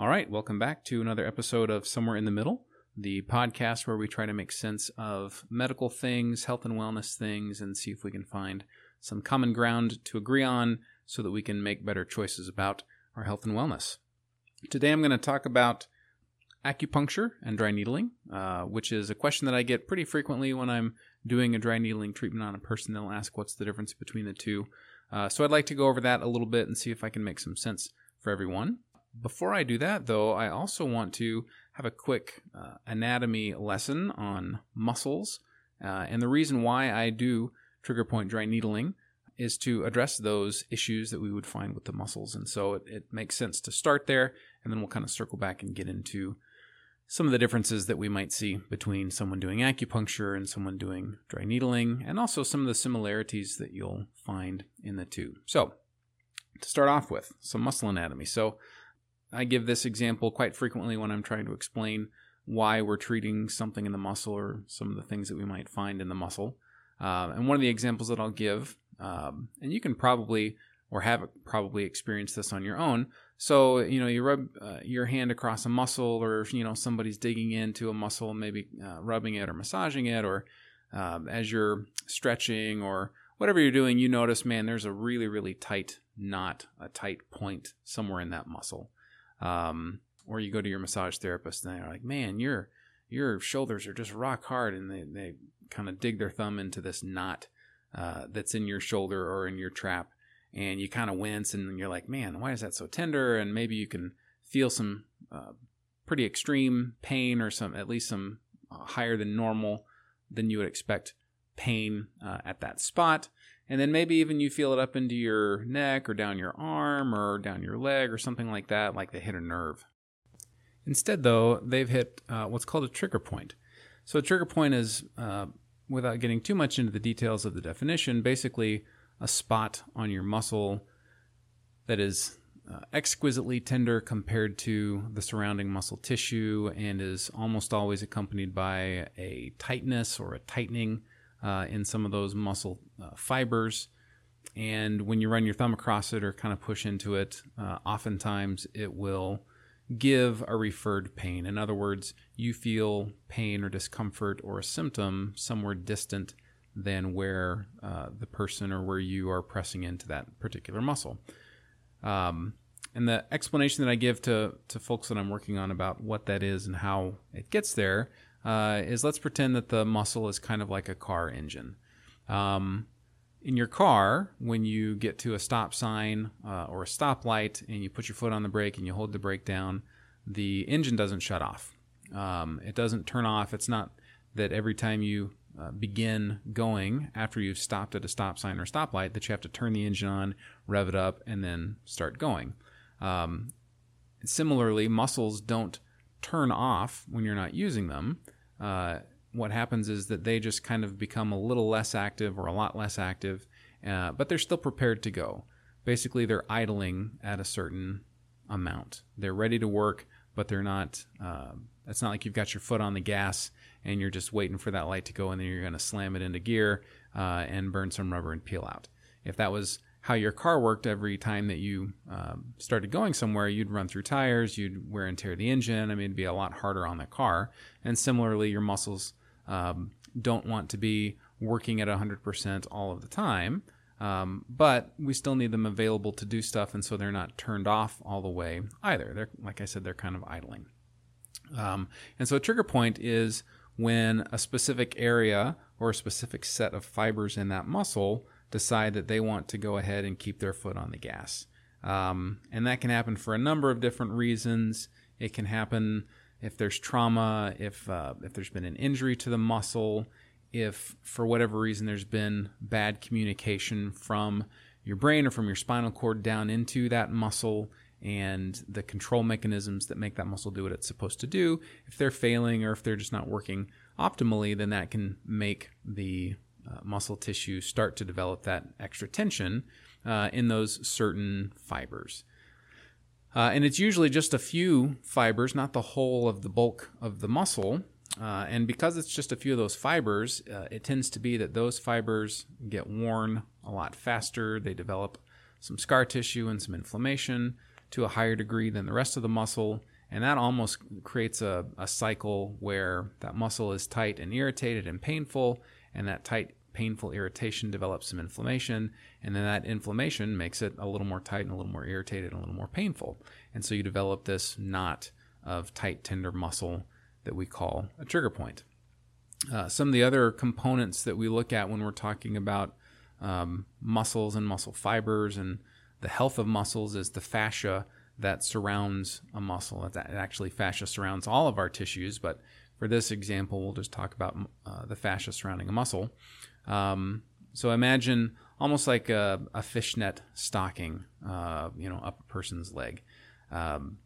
All right, welcome back to another episode of Somewhere in the Middle, the podcast where we try to make sense of medical things, health and wellness things, and see if we can find some common ground to agree on so that we can make better choices about our health and wellness. Today I'm going to talk about acupuncture and dry needling, uh, which is a question that I get pretty frequently when I'm doing a dry needling treatment on a person. They'll ask what's the difference between the two. Uh, so I'd like to go over that a little bit and see if I can make some sense for everyone. Before I do that, though, I also want to have a quick uh, anatomy lesson on muscles. Uh, and the reason why I do trigger point dry needling is to address those issues that we would find with the muscles. And so it, it makes sense to start there, and then we'll kind of circle back and get into some of the differences that we might see between someone doing acupuncture and someone doing dry needling, and also some of the similarities that you'll find in the two. So, to start off with, some muscle anatomy. So, I give this example quite frequently when I'm trying to explain why we're treating something in the muscle or some of the things that we might find in the muscle. Uh, and one of the examples that I'll give, um, and you can probably or have probably experienced this on your own. So, you know, you rub uh, your hand across a muscle, or, you know, somebody's digging into a muscle, maybe uh, rubbing it or massaging it, or um, as you're stretching or whatever you're doing, you notice, man, there's a really, really tight knot, a tight point somewhere in that muscle. Um, or you go to your massage therapist and they're like, man, your your shoulders are just rock hard, and they, they kind of dig their thumb into this knot uh, that's in your shoulder or in your trap and you kind of wince and you're like, man, why is that so tender? And maybe you can feel some uh, pretty extreme pain or some, at least some uh, higher than normal than you would expect pain uh, at that spot. And then maybe even you feel it up into your neck or down your arm or down your leg or something like that, like they hit a nerve. Instead, though, they've hit uh, what's called a trigger point. So, a trigger point is, uh, without getting too much into the details of the definition, basically a spot on your muscle that is uh, exquisitely tender compared to the surrounding muscle tissue and is almost always accompanied by a tightness or a tightening uh, in some of those muscle uh, fibers. And when you run your thumb across it or kind of push into it, uh, oftentimes it will give a referred pain. In other words, you feel pain or discomfort or a symptom somewhere distant than where uh, the person or where you are pressing into that particular muscle. Um, and the explanation that I give to, to folks that I'm working on about what that is and how it gets there uh, is let's pretend that the muscle is kind of like a car engine. Um, in your car, when you get to a stop sign uh, or a stoplight and you put your foot on the brake and you hold the brake down, the engine doesn't shut off. Um, it doesn't turn off. It's not that every time you uh, begin going after you've stopped at a stop sign or stoplight that you have to turn the engine on, rev it up, and then start going. Um, similarly, muscles don't turn off when you're not using them. Uh, what happens is that they just kind of become a little less active or a lot less active, uh, but they're still prepared to go. Basically, they're idling at a certain amount. They're ready to work, but they're not. Uh, it's not like you've got your foot on the gas and you're just waiting for that light to go and then you're going to slam it into gear uh, and burn some rubber and peel out. If that was how your car worked every time that you um, started going somewhere, you'd run through tires, you'd wear and tear the engine. I mean, it'd be a lot harder on the car. And similarly, your muscles um, don't want to be working at 100% all of the time. Um, but we still need them available to do stuff, and so they're not turned off all the way either. They're, like I said, they're kind of idling. Um, and so a trigger point is when a specific area or a specific set of fibers in that muscle decide that they want to go ahead and keep their foot on the gas. Um, and that can happen for a number of different reasons. It can happen if there's trauma, if uh, if there's been an injury to the muscle, if for whatever reason there's been bad communication from your brain or from your spinal cord down into that muscle and the control mechanisms that make that muscle do what it's supposed to do, if they're failing or if they're just not working optimally, then that can make the uh, muscle tissue start to develop that extra tension uh, in those certain fibers. Uh, and it's usually just a few fibers, not the whole of the bulk of the muscle. Uh, and because it's just a few of those fibers, uh, it tends to be that those fibers get worn a lot faster. They develop some scar tissue and some inflammation to a higher degree than the rest of the muscle. And that almost creates a, a cycle where that muscle is tight and irritated and painful, and that tight, painful irritation develops some inflammation, and then that inflammation makes it a little more tight and a little more irritated and a little more painful. And so you develop this knot of tight, tender muscle that we call a trigger point. Uh, some of the other components that we look at when we're talking about um, muscles and muscle fibers and the health of muscles is the fascia that surrounds a muscle. That actually fascia surrounds all of our tissues, but for this example, we'll just talk about uh, the fascia surrounding a muscle. Um, so imagine almost like a, a fishnet stocking, uh, you know, up a person's leg. Um,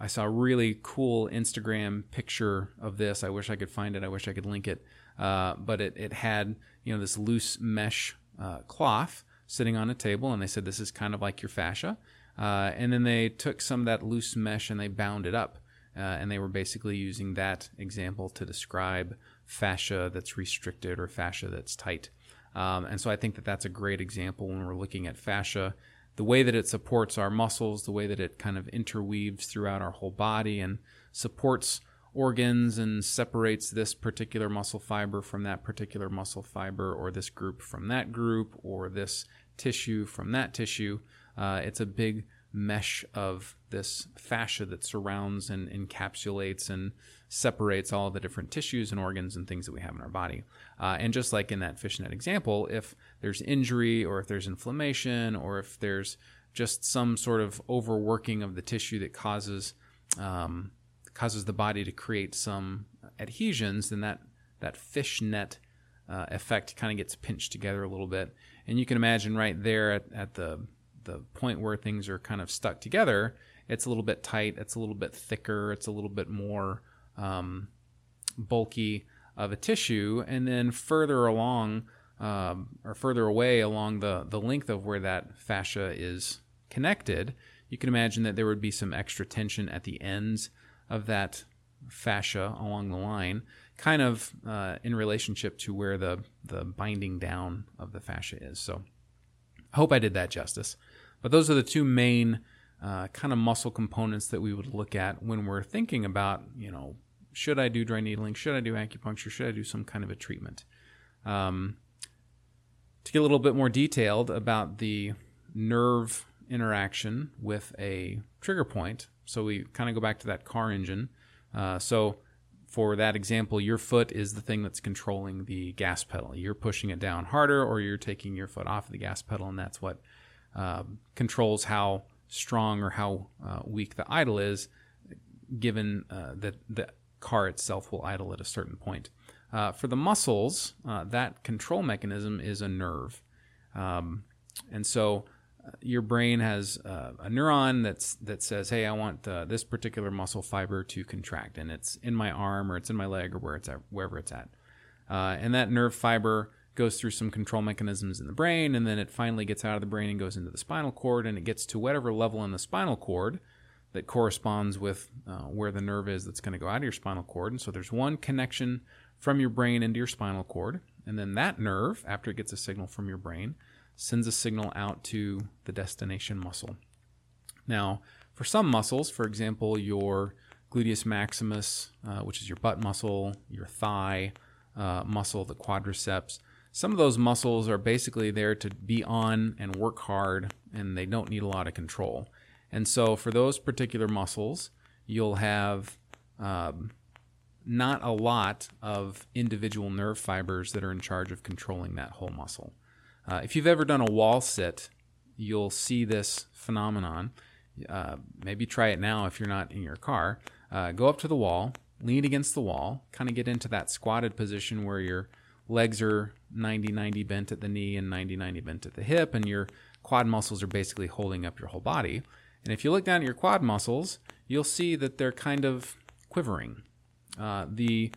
I saw a really cool Instagram picture of this. I wish I could find it. I wish I could link it. Uh, but it, it had you know this loose mesh uh, cloth sitting on a table, and they said this is kind of like your fascia. Uh, and then they took some of that loose mesh and they bound it up. Uh, and they were basically using that example to describe fascia that's restricted or fascia that's tight. Um, and so I think that that's a great example when we're looking at fascia the way that it supports our muscles, the way that it kind of interweaves throughout our whole body and supports organs and separates this particular muscle fiber from that particular muscle fiber, or this group from that group, or this tissue from that tissue. Uh, it's a big mesh of this fascia that surrounds and encapsulates and separates all the different tissues and organs and things that we have in our body. Uh, and just like in that fishnet example, if there's injury or if there's inflammation or if there's just some sort of overworking of the tissue that causes um, causes the body to create some adhesions, then that that fishnet uh, effect kind of gets pinched together a little bit. And you can imagine right there at, at the the point where things are kind of stuck together, it's a little bit tight, it's a little bit thicker, it's a little bit more um, bulky of a tissue, and then further along um, or further away along the, the length of where that fascia is connected, you can imagine that there would be some extra tension at the ends of that fascia along the line, kind of uh, in relationship to where the, the binding down of the fascia is. So I hope I did that justice. But those are the two main uh, kind of muscle components that we would look at when we're thinking about, you know, should I do dry needling? Should I do acupuncture? Should I do some kind of a treatment? Um, to get a little bit more detailed about the nerve interaction with a trigger point, so we kind of go back to that car engine. Uh, so for that example, your foot is the thing that's controlling the gas pedal. You're pushing it down harder, or you're taking your foot off of the gas pedal, and that's what uh, controls how strong or how uh, weak the idle is, given uh, that the car itself will idle at a certain point. Uh, for the muscles, uh, that control mechanism is a nerve. Um, and so uh, your brain has uh, a neuron that's that says, "Hey, I want this particular muscle fiber to contract," and it's in my arm or it's in my leg or where it's at, wherever it's at. And that nerve fiber goes through some control mechanisms in the brain, and then it finally gets out of the brain and goes into the spinal cord, and it gets to whatever level in the spinal cord that corresponds with uh, where the nerve is that's going to go out of your spinal cord. And so there's one connection from your brain into your spinal cord. And then that nerve, after it gets a signal from your brain, sends a signal out to the destination muscle. Now, for some muscles, for example, your gluteus maximus, uh, which is your butt muscle, your thigh uh, muscle, the quadriceps, some of those muscles are basically there to be on and work hard, and they don't need a lot of control. And so, for those particular muscles, you'll have um, not a lot of individual nerve fibers that are in charge of controlling that whole muscle. Uh, if you've ever done a wall sit, you'll see this phenomenon. Uh, maybe try it now if you're not in your car. Uh, go up to the wall, lean against the wall, kind of get into that squatted position where your legs are 90 90 bent at the knee and 90 90 bent at the hip, and your quad muscles are basically holding up your whole body. And if you look down at your quad muscles, you'll see that they're kind of quivering uh, the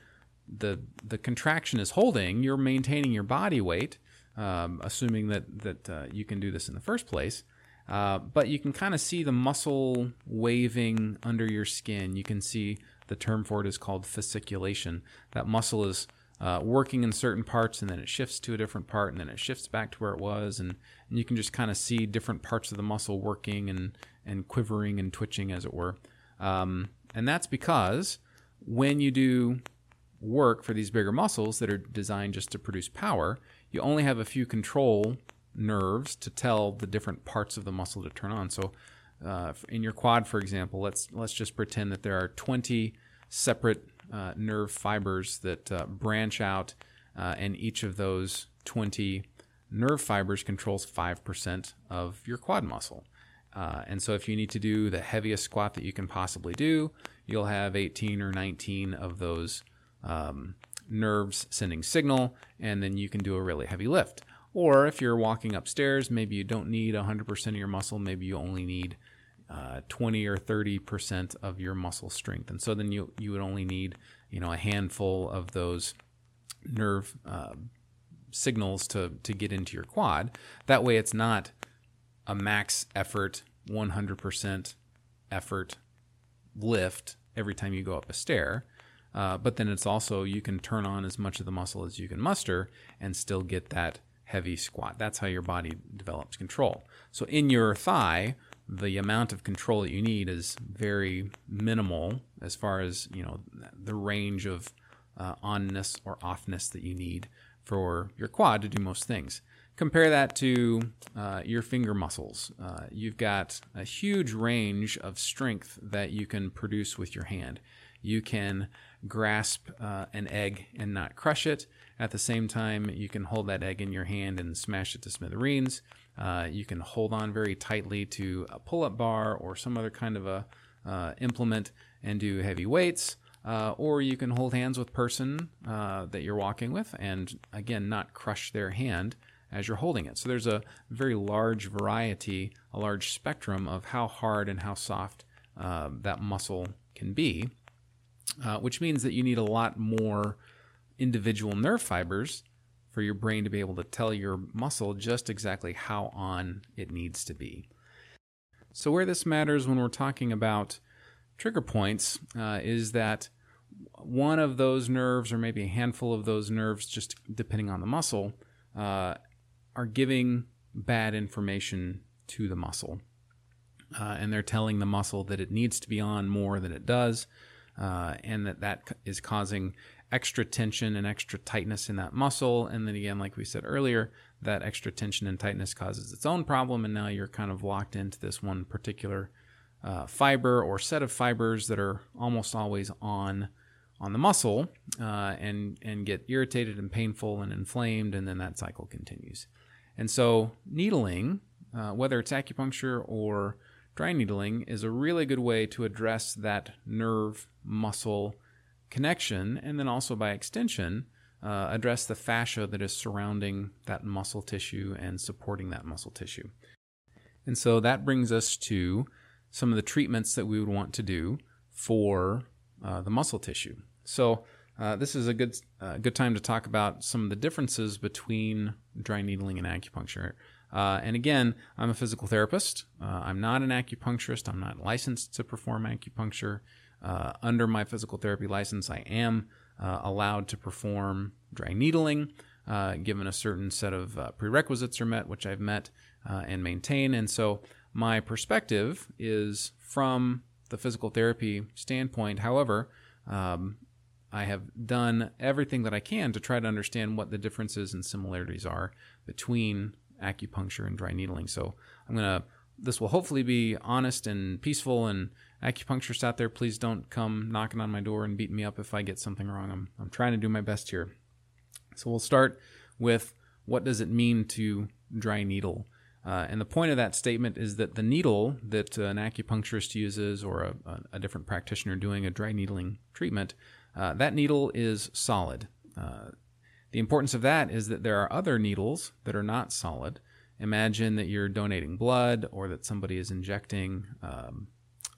the the contraction is holding, you're maintaining your body weight, um, assuming that that uh, you can do this in the first place. Uh, but you can kind of see the muscle waving under your skin. You can see the term for it is called fasciculation. That muscle is uh, working in certain parts and then it shifts to a different part and then it shifts back to where it was and, and you can just kind of see different parts of the muscle working and and quivering and twitching, as it were. Um, and that's because when you do work for these bigger muscles that are designed just to produce power, you only have a few control nerves to tell the different parts of the muscle to turn on. So, uh, in your quad, for example, let's let's just pretend that there are 20 separate uh, nerve fibers that uh, branch out, uh, and each of those 20 nerve fibers controls 5% of your quad muscle. Uh, and so, if you need to do the heaviest squat that you can possibly do, you'll have 18 or 19 of those um, nerves sending signal, and then you can do a really heavy lift. Or if you're walking upstairs, maybe you don't need 100% of your muscle, maybe you only need uh, 20 or 30% of your muscle strength. And so then you, you would only need, you know, a handful of those nerve uh, signals to, to get into your quad. That way it's not a max effort, 100% effort lift every time you go up a stair. Uh, but then it's also you can turn on as much of the muscle as you can muster and still get that heavy squat. That's how your body develops control. So in your thigh, the amount of control that you need is very minimal as far as you know the range of uh, onness or offness that you need for your quad to do most things. Compare that to uh, your finger muscles. Uh, you've got a huge range of strength that you can produce with your hand. You can grasp uh, an egg and not crush it. At the same time, you can hold that egg in your hand and smash it to smithereens. Uh, you can hold on very tightly to a pull-up bar or some other kind of a uh, implement and do heavy weights. Uh, or you can hold hands with person uh, that you're walking with and again not crush their hand as you're holding it. So there's a very large variety, a large spectrum of how hard and how soft uh, that muscle can be, uh, which means that you need a lot more individual nerve fibers for your brain to be able to tell your muscle just exactly how on it needs to be. So, where this matters when we're talking about trigger points uh, is that one of those nerves, or maybe a handful of those nerves, just depending on the muscle, uh, are giving bad information to the muscle. Uh, and they're telling the muscle that it needs to be on more than it does, uh, and that that is causing extra tension and extra tightness in that muscle. And then again, like we said earlier, that extra tension and tightness causes its own problem. And now you're kind of locked into this one particular uh, fiber or set of fibers that are almost always on on the muscle uh, and and get irritated and painful and inflamed, and then that cycle continues. And so needling, uh, whether it's acupuncture or dry needling, is a really good way to address that nerve muscle connection, and then also by extension, uh, address the fascia that is surrounding that muscle tissue and supporting that muscle tissue. And so that brings us to some of the treatments that we would want to do for uh, the muscle tissue. So uh, this is a good uh, good time to talk about some of the differences between dry needling and acupuncture. Uh, and again, I'm a physical therapist. Uh, I'm not an acupuncturist. I'm not licensed to perform acupuncture. Uh, under my physical therapy license, I am uh, allowed to perform dry needling, uh, given a certain set of uh, prerequisites are met, which I've met uh, and maintain. And so my perspective is from the physical therapy standpoint. However, um, I have done everything that I can to try to understand what the differences and similarities are between acupuncture and dry needling. So I'm going to this will hopefully be honest and peaceful and acupuncturists out there, please don't come knocking on my door and beat me up if I get something wrong. I'm, I'm trying to do my best here. So we'll start with what does it mean to dry needle? Uh, and the point of that statement is that the needle that an acupuncturist uses or a, a different practitioner doing a dry needling treatment, uh, that needle is solid. Uh, the importance of that is that there are other needles that are not solid. Imagine that you're donating blood or that somebody is injecting um,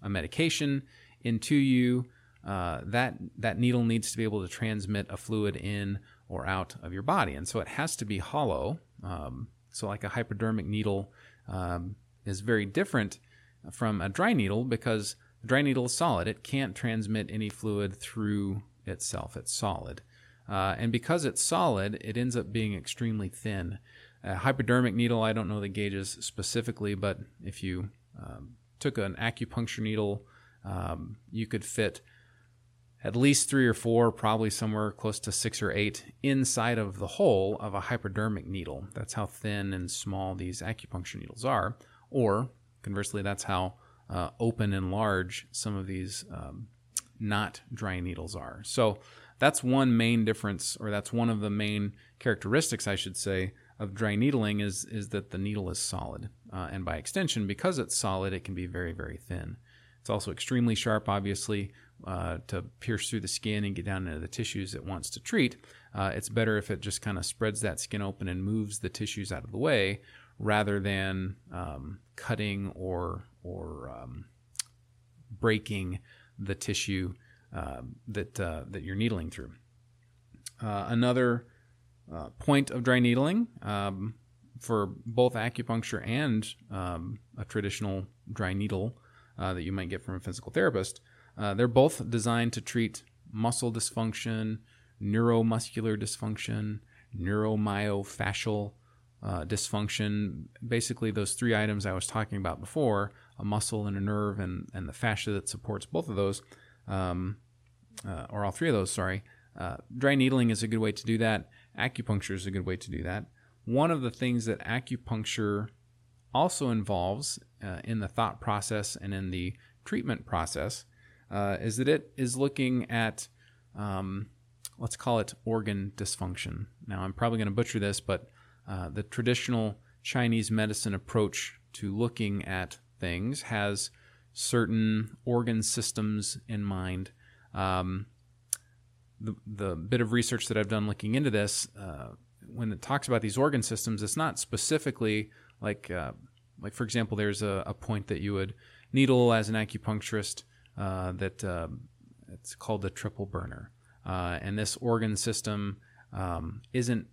a medication into you, uh, that that needle needs to be able to transmit a fluid in or out of your body, and so it has to be hollow. Um, so, like a hypodermic needle um, is very different from a dry needle because a dry needle is solid; it can't transmit any fluid through itself. It's solid, uh, and because it's solid, it ends up being extremely thin. A hypodermic needle, I don't know the gauges specifically, but if you um, took an acupuncture needle, um, you could fit at least three or four, probably somewhere close to six or eight, inside of the hole of a hypodermic needle. That's how thin and small these acupuncture needles are. Or conversely, that's how uh, open and large some of these um, not dry needles are. So that's one main difference, or that's one of the main characteristics, I should say, of dry needling is is that the needle is solid, uh, and by extension, because it's solid, it can be very very thin. It's also extremely sharp, obviously, uh, to pierce through the skin and get down into the tissues it wants to treat. Uh, it's better if it just kind of spreads that skin open and moves the tissues out of the way, rather than um, cutting or or um, breaking the tissue uh, that uh, that you're needling through. Uh, another uh, point of dry needling um, for both acupuncture and um, a traditional dry needle uh, that you might get from a physical therapist, uh, they're both designed to treat muscle dysfunction, neuromuscular dysfunction, neuromyofascial uh, dysfunction. Basically, those three items I was talking about before a muscle and a nerve, and, and the fascia that supports both of those, um, uh, or all three of those, sorry. Uh, dry needling is a good way to do that. Acupuncture is a good way to do that. One of the things that acupuncture also involves uh, in the thought process and in the treatment process uh, is that it is looking at, um, let's call it organ dysfunction. Now, I'm probably going to butcher this, but uh, the traditional Chinese medicine approach to looking at things has certain organ systems in mind. Um, the, the bit of research that I've done looking into this, uh, when it talks about these organ systems, it's not specifically like, uh, like for example, there's a, a, point that you would needle as an acupuncturist uh, that uh, it's called the triple burner, uh, and this organ system um, isn't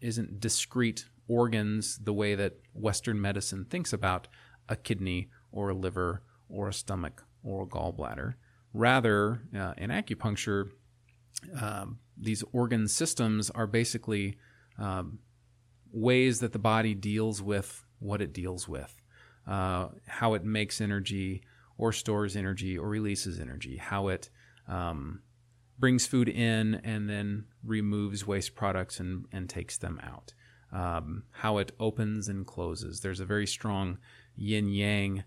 isn't discrete organs the way that Western medicine thinks about a kidney or a liver or a stomach or a gallbladder. Rather, uh, in acupuncture, um, these organ systems are basically um, ways that the body deals with what it deals with, uh, how it makes energy or stores energy or releases energy, how it um, brings food in and then removes waste products and, and takes them out, um, how it opens and closes. There's a very strong yin yang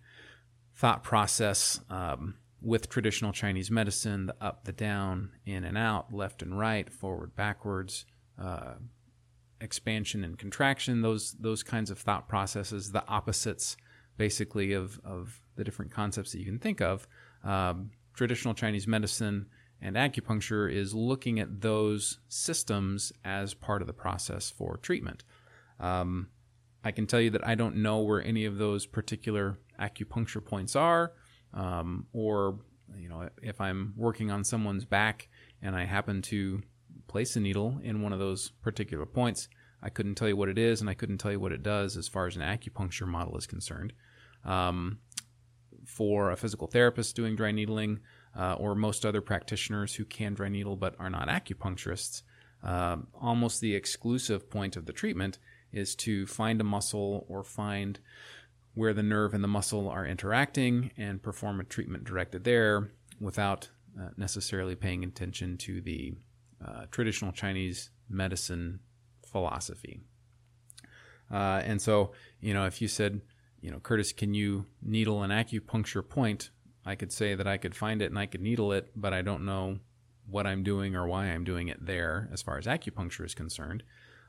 thought process um, with traditional Chinese medicine the up, the down, in and out, left and right, forward, backwards. Uh, expansion and contraction those those kinds of thought processes the opposites basically of of the different concepts that you can think of um, traditional chinese medicine and acupuncture is looking at those systems as part of the process for treatment um, i can tell you that i don't know where any of those particular acupuncture points are um, or you know if i'm working on someone's back and i happen to place a needle in one of those particular points i couldn't tell you what it is and i couldn't tell you what it does as far as an acupuncture model is concerned. Um, for a physical therapist doing dry needling uh, or most other practitioners who can dry needle but are not acupuncturists uh, almost the exclusive point of the treatment is to find a muscle or find where the nerve and the muscle are interacting and perform a treatment directed there without uh, necessarily paying attention to the uh, traditional Chinese medicine philosophy. Uh, and so, you know, if you said, you know, Curtis, can you needle an acupuncture point? I could say that I could find it and I could needle it, but I don't know what I'm doing or why I'm doing it there as far as acupuncture is concerned.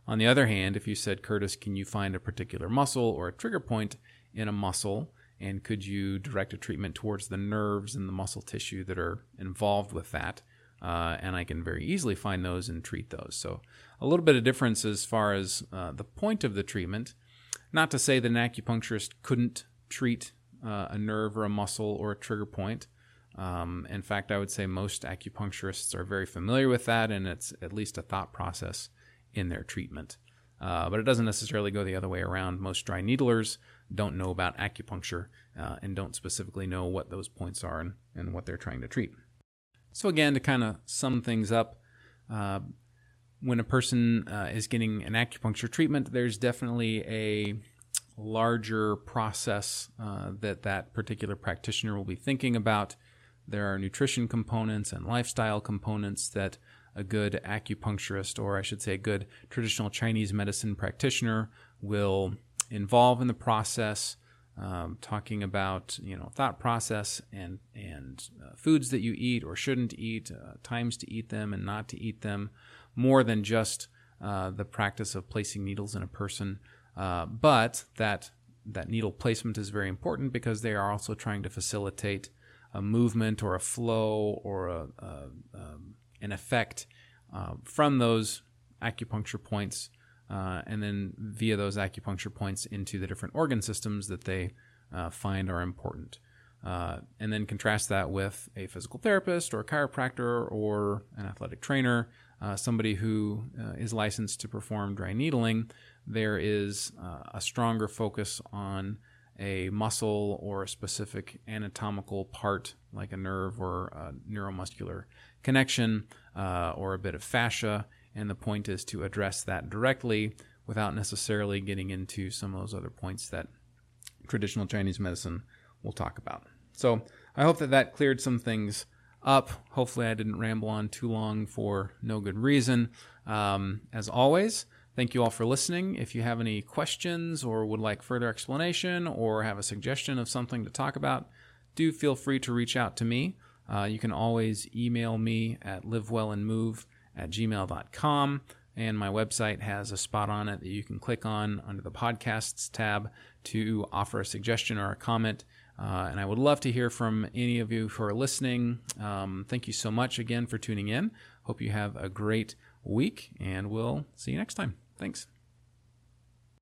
On the other hand, if you said, Curtis, can you find a particular muscle or a trigger point in a muscle? And could you direct a treatment towards the nerves and the muscle tissue that are involved with that? Uh, and I can very easily find those and treat those. So, a little bit of difference as far as uh, the point of the treatment. Not to say that an acupuncturist couldn't treat uh, a nerve or a muscle or a trigger point. Um, in fact, I would say most acupuncturists are very familiar with that, and it's at least a thought process in their treatment. Uh, but it doesn't necessarily go the other way around. Most dry needlers don't know about acupuncture uh, and don't specifically know what those points are and, and what they're trying to treat. So, again, to kind of sum things up, uh, when a person uh, is getting an acupuncture treatment, there's definitely a larger process uh, that that particular practitioner will be thinking about. There are nutrition components and lifestyle components that a good acupuncturist, or I should say, a good traditional Chinese medicine practitioner, will involve in the process. Um, talking about you know thought process and and uh, foods that you eat or shouldn't eat, uh, times to eat them and not to eat them, more than just uh, the practice of placing needles in a person. Uh, but that that needle placement is very important because they are also trying to facilitate a movement or a flow or a, a um, an effect uh, from those acupuncture points, uh, and then via those acupuncture points into the different organ systems that they uh, find are important. Uh, and then contrast that with a physical therapist or a chiropractor or an athletic trainer, uh, somebody who is licensed to perform dry needling. There is a stronger focus on a muscle or a specific anatomical part, like a nerve or a neuromuscular connection uh, or a bit of fascia. And the point is to address that directly without necessarily getting into some of those other points that traditional Chinese medicine will talk about. So I hope that that cleared some things up. Hopefully, I didn't ramble on too long for no good reason. Um, as always, thank you all for listening. If you have any questions or would like further explanation or have a suggestion of something to talk about, do feel free to reach out to me. Uh, you can always email me at livewellandmove at gmail.com. And my website has a spot on it that you can click on under the podcasts tab to offer a suggestion or a comment. Uh, and I would love to hear from any of you who are listening. Um, thank you so much again for tuning in. Hope you have a great week, and we'll see you next time. Thanks.